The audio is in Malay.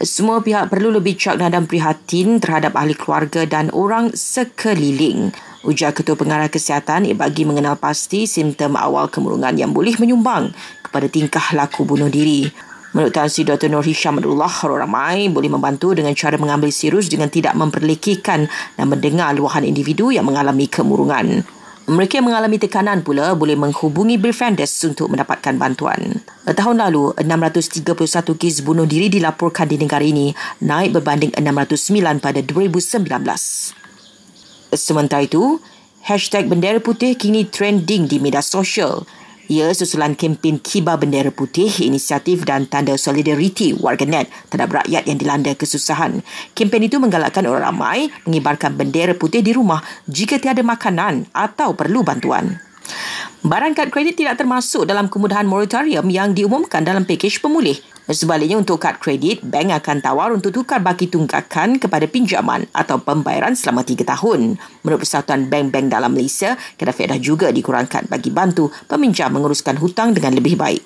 Semua pihak perlu lebih cakna dan prihatin terhadap ahli keluarga dan orang sekeliling. Ujar Ketua Pengarah Kesihatan bagi mengenal pasti simptom awal kemurungan yang boleh menyumbang kepada tingkah laku bunuh diri. Menurut Tan Sri Dr. Nur Hisham Abdullah, orang ramai boleh membantu dengan cara mengambil sirus dengan tidak memperlekikan dan mendengar luahan individu yang mengalami kemurungan. Mereka yang mengalami tekanan pula boleh menghubungi Bifendes untuk mendapatkan bantuan. Tahun lalu, 631 kes bunuh diri dilaporkan di negara ini, naik berbanding 609 pada 2019. Sementara itu, hashtag bendera putih kini trending di media sosial. Ia susulan kempen Kibar Bendera Putih, inisiatif dan tanda solidariti warganet terhadap rakyat yang dilanda kesusahan. Kempen itu menggalakkan orang ramai mengibarkan bendera putih di rumah jika tiada makanan atau perlu bantuan. Barang kad kredit tidak termasuk dalam kemudahan moratorium yang diumumkan dalam pakej pemulih. Sebaliknya untuk kad kredit, bank akan tawar untuk tukar baki tunggakan kepada pinjaman atau pembayaran selama 3 tahun. Menurut Persatuan Bank-Bank dalam Malaysia, kadar faedah juga dikurangkan bagi bantu peminjam menguruskan hutang dengan lebih baik.